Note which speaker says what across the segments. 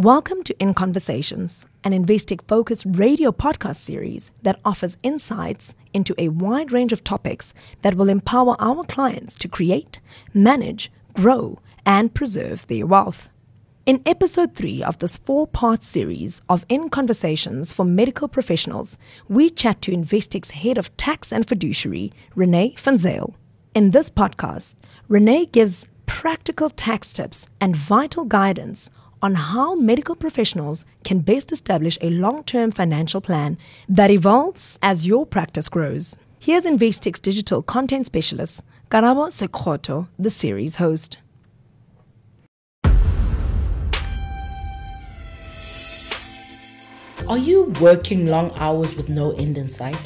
Speaker 1: Welcome to In Conversations, an Investec Focus Radio podcast series that offers insights into a wide range of topics that will empower our clients to create, manage, grow, and preserve their wealth. In episode 3 of this four part series of In Conversations for Medical Professionals, we chat to Investec's head of tax and fiduciary, Rene van Zyl. In this podcast, Rene gives practical tax tips and vital guidance on how medical professionals can best establish a long term financial plan that evolves as your practice grows. Here's Investec's digital content specialist, Karabo Sekhoto, the series host.
Speaker 2: Are you working long hours with no end in sight?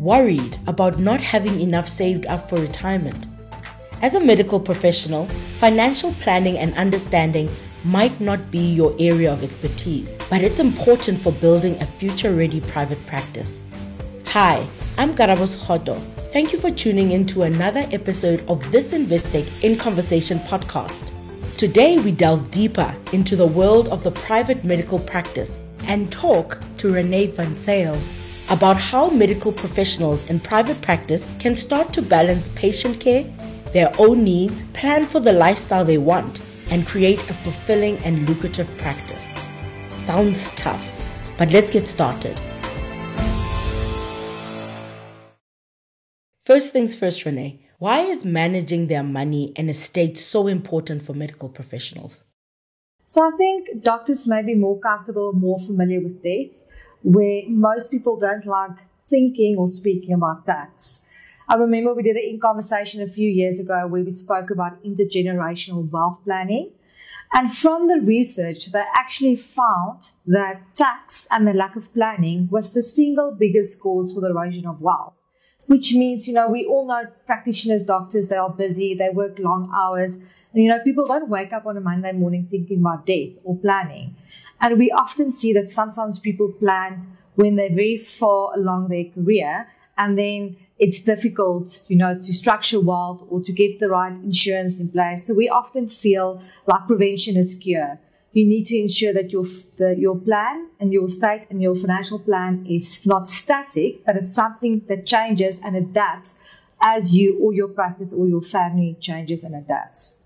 Speaker 2: Worried about not having enough saved up for retirement? As a medical professional, financial planning and understanding might not be your area of expertise, but it's important for building a future ready private practice. Hi, I'm Karabo Sekhoto. Thank you for tuning in to another episode of this Investec in Conversation podcast. Today, we delve deeper into the world of the private medical practice and talk to Rene van Zyl about how medical professionals in private practice can start to balance patient care, their own needs, plan for the lifestyle they want, and create a fulfilling and lucrative practice. Sounds tough, but let's get started. First things first, Rene. Why is managing their money and estate so important for medical professionals?
Speaker 3: So I think doctors may be more comfortable, more familiar with death, where most people don't like thinking or speaking about tax. I remember we did an in conversation a few years ago where we spoke about intergenerational wealth planning. And from the research, they actually found that tax and the lack of planning was the single biggest cause for the erosion of wealth. Which means, you know, we all know practitioners, doctors, they are busy, they work long hours. And, you know, people don't wake up on a Monday morning thinking about death or planning. And we often see that sometimes people plan when they're very far along their career and then it's difficult, you know, to structure wealth or to get the right insurance in place. So we often feel like prevention is cure. You need to ensure that your the, your plan and your state and your financial plan is not static, but it's something that changes and adapts as you or your practice or your family changes and adapts.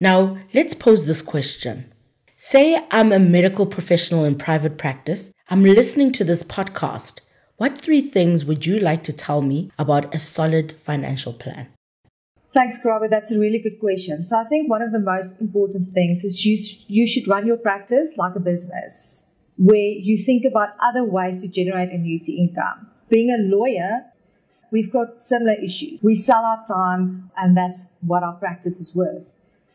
Speaker 2: Now, let's pose this question. Say I'm a medical professional in private practice. I'm listening to this podcast what three things would you like to tell me about a solid financial plan?
Speaker 3: Thanks, Karabo. That's a really good question. So I think one of the most important things is you, you should run your practice like a business where you think about other ways to generate annuity income. Being a lawyer, we've got similar issues. We sell our time and that's what our practice is worth.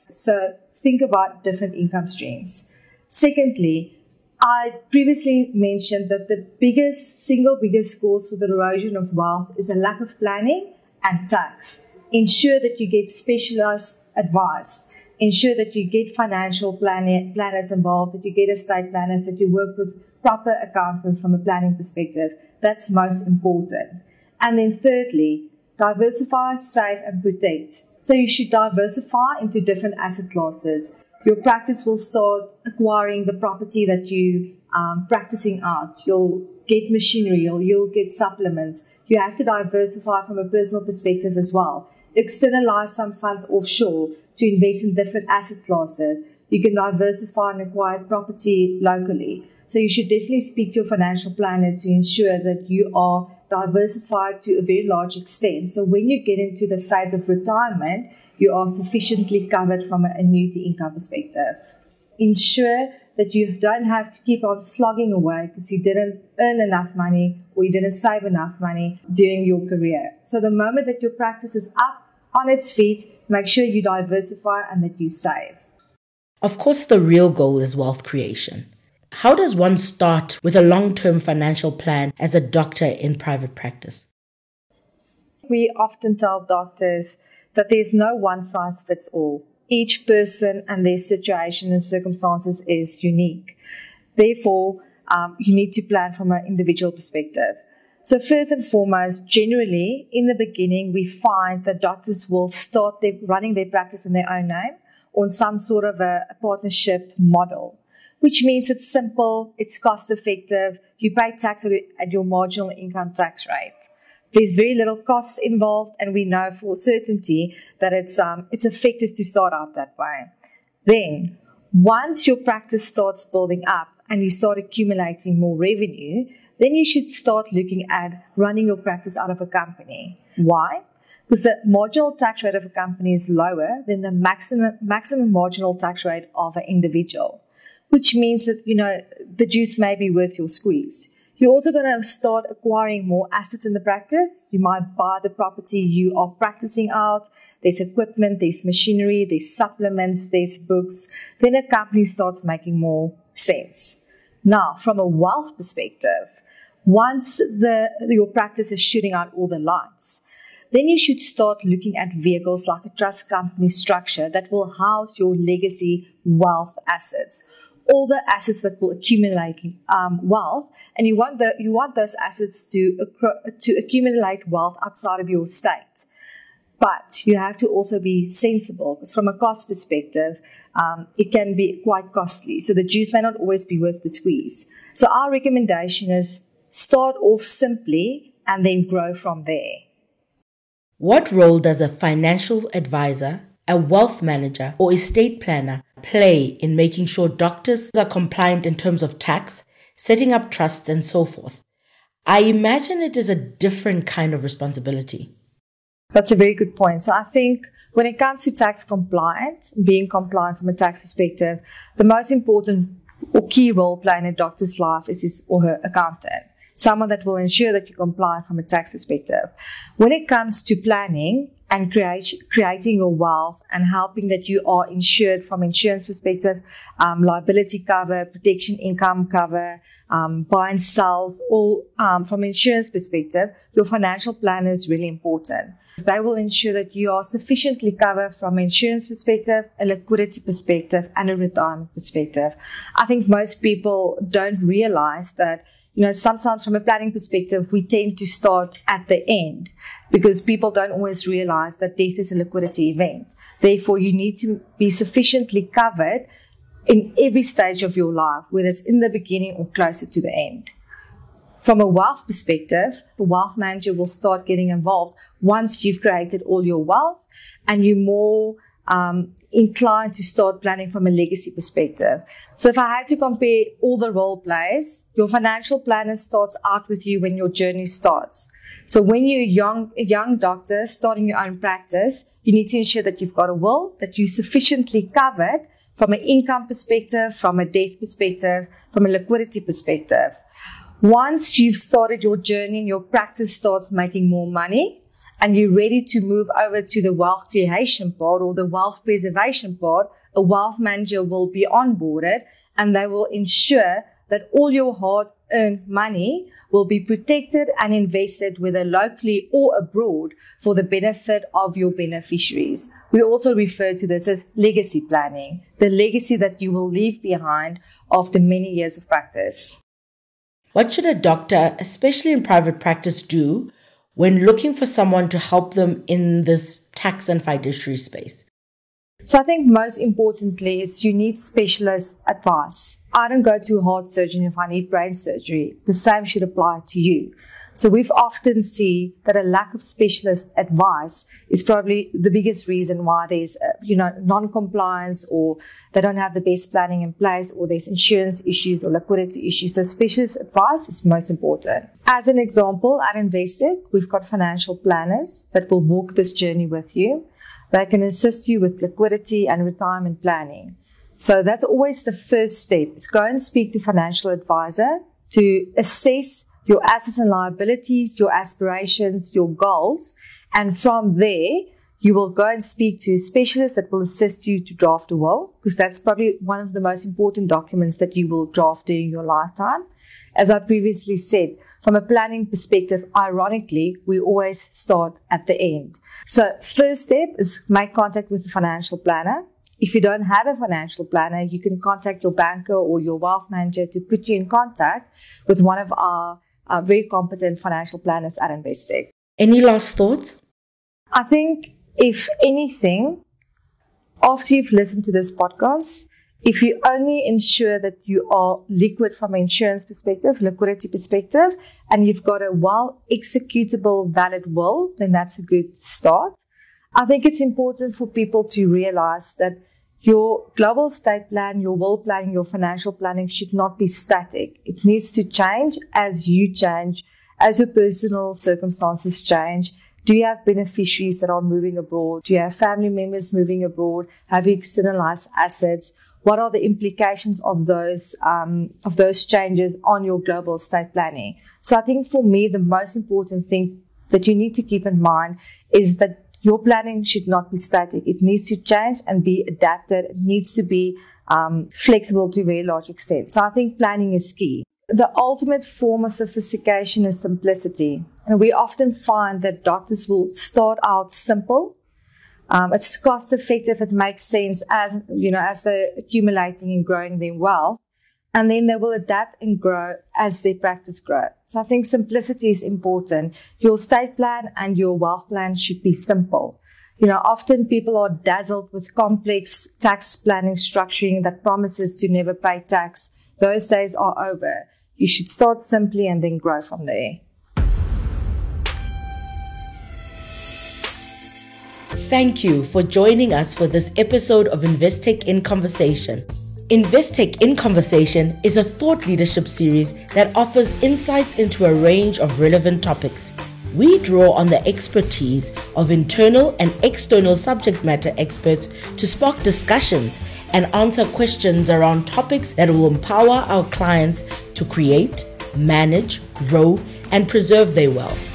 Speaker 3: So think about different income streams. Secondly, I previously mentioned that the biggest, single biggest cause for the erosion of wealth is a lack of planning and tax. Ensure that you get specialized advice. Ensure that you get financial planners involved, that you get estate planners, that you work with proper accountants from a planning perspective. That's most important. And then thirdly, diversify, save and protect. So you should diversify into different asset classes your practice will start acquiring the property that you um, practicing out. You'll get machinery or you'll get supplements. You have to diversify from a personal perspective as well. Externalize some funds offshore to invest in different asset classes. You can diversify and acquire property locally. So you should definitely speak to your financial planner to ensure that you are diversified to a very large extent. So when you get into the phase of retirement, you are sufficiently covered from an annuity income perspective. Ensure that you don't have to keep on slogging away because you didn't earn enough money or you didn't save enough money during your career. So the moment that your practice is up on its feet, make sure you diversify and that you save.
Speaker 2: Of course, the real goal is wealth creation. How does one start with a long term financial plan as a doctor in private practice?
Speaker 3: We often tell doctors that there's no one size fits all. Each person and their situation and circumstances is unique. Therefore, um, you need to plan from an individual perspective. So first and foremost, generally in the beginning, we find that doctors will start their, running their practice in their own name on some sort of a, a partnership model which means it's simple, it's cost effective, you pay tax at your marginal income tax rate. There's very little cost involved, and we know for certainty that it's um, it's effective to start out that way. Then, once your practice starts building up and you start accumulating more revenue, then you should start looking at running your practice out of a company. Why? Because the marginal tax rate of a company is lower than the maximum maximum marginal tax rate of an individual, which means that you know the juice may be worth your squeeze. You're also going to start acquiring more assets in the practice. You might buy the property you are practicing out. There's equipment, there's machinery, there's supplements, there's books. Then a company starts making more sense. Now, from a wealth perspective, once the, your practice is shooting out all the lights, then you should start looking at vehicles like a trust company structure that will house your legacy wealth assets all the assets that will accumulate um, wealth, and you want the you want those assets to to accumulate wealth outside of your state. But you have to also be sensible because from a cost perspective, um, it can be quite costly. So the juice may not always be worth the squeeze. So our recommendation is start off simply and then grow from there.
Speaker 2: What role does a financial advisor a wealth manager or estate planner play in making sure doctors are compliant in terms of tax, setting up trusts, and so forth? I imagine it is a different kind of responsibility.
Speaker 3: That's a very good point. So I think when it comes to tax compliance, being compliant from a tax perspective, the most important or key role play in a doctor's life is his or her accountant someone that will ensure that you comply from a tax perspective. When it comes to planning and create, creating your wealth and helping that you are insured from insurance perspective, um, liability cover, protection income cover, um, buy and sells, all um, from insurance perspective, your financial plan is really important. They will ensure that you are sufficiently covered from insurance perspective, a liquidity perspective, and a retirement perspective. I think most people don't realize that you know, sometimes from a planning perspective, we tend to start at the end because people don't always realize that death is a liquidity event. Therefore, you need to be sufficiently covered in every stage of your life, whether it's in the beginning or closer to the end. From a wealth perspective, the wealth manager will start getting involved once you've created all your wealth and you're more um, inclined to start planning from a legacy perspective. So if I had to compare all the role plays, your financial planner starts out with you when your journey starts. So when you're young, a young doctor starting your own practice, you need to ensure that you've got a will, that you're sufficiently covered from an income perspective, from a death perspective, from a liquidity perspective. Once you've started your journey and your practice starts making more money, and you're ready to move over to the wealth creation part or the wealth preservation part, a wealth manager will be onboarded and they will ensure that all your hard earned money will be protected and invested whether locally or abroad for the benefit of your beneficiaries. We also refer to this as legacy planning, the legacy that you will leave behind after many years of practice.
Speaker 2: What should a doctor, especially in private practice, do when looking for someone to help them in this tax and fiduciary space?
Speaker 3: So I think most importantly is you need specialist advice. I don't go to a heart surgeon if I need brain surgery. The same should apply to you. So we've often see that a lack of specialist advice is probably the biggest reason why there's, uh, you know, non-compliance or they don't have the best planning in place or there's insurance issues or liquidity issues. So specialist advice is most important. As an example, at Investec, we've got financial planners that will walk this journey with you. They can assist you with liquidity and retirement planning. So that's always the first step is go and speak to financial advisor to assess your assets and liabilities, your aspirations, your goals. And from there, you will go and speak to a specialist that will assist you to draft a will, because that's probably one of the most important documents that you will draft during your lifetime. As I previously said, from a planning perspective, ironically, we always start at the end. So first step is make contact with a financial planner. If you don't have a financial planner, you can contact your banker or your wealth manager to put you in contact with one of our uh, very competent financial planners at Investec.
Speaker 2: Any last thoughts?
Speaker 3: I think, if anything, after you've listened to this podcast, if you only ensure that you are liquid from an insurance perspective, liquidity perspective, and you've got a well executable valid will, then that's a good start. I think it's important for people to realize that your global estate plan, your will planning, your financial planning should not be static. It needs to change as you change, as your personal circumstances change. Do you have beneficiaries that are moving abroad? Do you have family members moving abroad? Have you externalized assets? what are the implications of those um, of those changes on your global estate planning? So I think for me, the most important thing that you need to keep in mind is that your planning should not be static. It needs to change and be adapted. It needs to be um, flexible to a very large extent. So I think planning is key. The ultimate form of sophistication is simplicity. And we often find that doctors will start out simple um, it's cost effective. It makes sense as, you know, as they're accumulating and growing their wealth. And then they will adapt and grow as their practice grows. So I think simplicity is important. Your estate plan and your wealth plan should be simple. You know, often people are dazzled with complex tax planning structuring that promises to never pay tax. Those days are over. You should start simply and then grow from there.
Speaker 2: Thank you for joining us for this episode of Investec in Conversation. Investec in Conversation is a thought leadership series that offers insights into a range of relevant topics. We draw on the expertise of internal and external subject matter experts to spark discussions and answer questions around topics that will empower our clients to create, manage, grow, and preserve their wealth.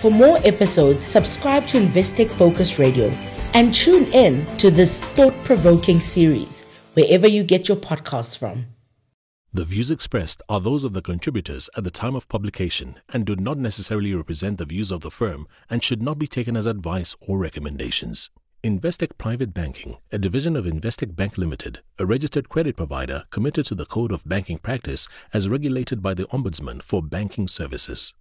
Speaker 2: For more episodes, subscribe to Investec Focus Radio and tune in to this thought provoking series wherever you get your podcasts from.
Speaker 4: The views expressed are those of the contributors at the time of publication and do not necessarily represent the views of the firm and should not be taken as advice or recommendations. Investec Private Banking, a division of Investec Bank Limited, a registered credit provider committed to the Code of Banking Practice as regulated by the Ombudsman for Banking Services.